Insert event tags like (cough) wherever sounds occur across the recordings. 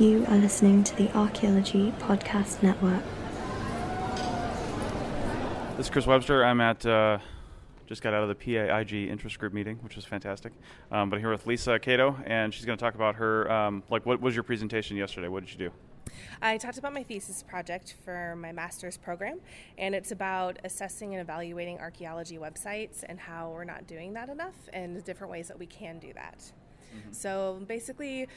You are listening to the Archaeology Podcast Network. This is Chris Webster. I'm at, uh, just got out of the PAIG interest group meeting, which was fantastic. Um, but I'm here with Lisa Catto, and she's going to talk about her, um, like, what was your presentation yesterday? What did you do? I talked about my thesis project for my master's program, and it's about assessing and evaluating archaeology websites and how we're not doing that enough and the different ways that we can do that. Mm-hmm. So basically,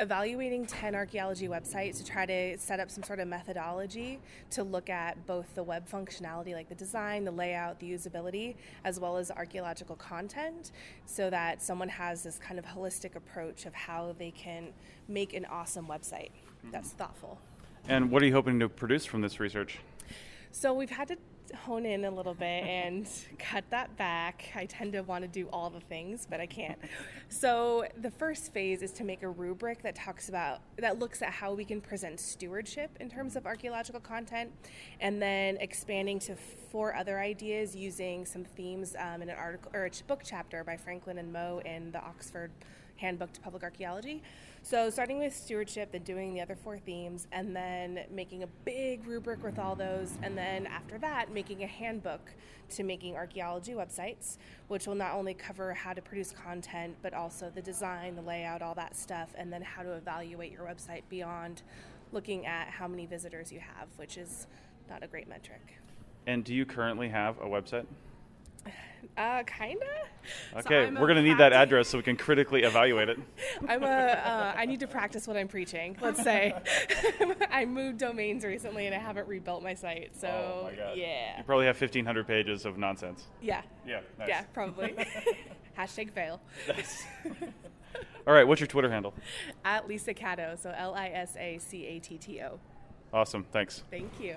evaluating 10 archaeology websites to try to set up some sort of methodology to look at both the web functionality, like the design, the layout, the usability, as well as archaeological content, so that someone has this kind of holistic approach of how they can make an awesome website mm-hmm. that's thoughtful. And what are you hoping to produce from this research? So we've had to hone in a little bit (laughs) and cut that back. I tend to want to do all the things, but I can't. So the first phase is to make a rubric that talks about that looks at how we can present stewardship in terms of archaeological content, and then expanding to four other ideas using some themes um, in an article or a book chapter by Franklin and Moe in the Oxford Handbook to Public Archaeology. So, starting with stewardship, then doing the other four themes, and then making a big rubric with all those, and then after that, making a handbook to making archaeology websites, which will not only cover how to produce content, but also the design, the layout, all that stuff, and then how to evaluate your website beyond looking at how many visitors you have, which is not a great metric. And do you currently have a website? Uh, kinda. Okay, so we're gonna need that address so we can critically evaluate it. (laughs) I'm a. Uh, I need to practice what I'm preaching. Let's say, (laughs) I moved domains recently and I haven't rebuilt my site. So oh my yeah. You probably have 1,500 pages of nonsense. Yeah. Yeah. Nice. Yeah, probably. (laughs) Hashtag fail. Nice. All right, what's your Twitter handle? At Lisa Catto. So L I S A C A T T O. Awesome. Thanks. Thank you.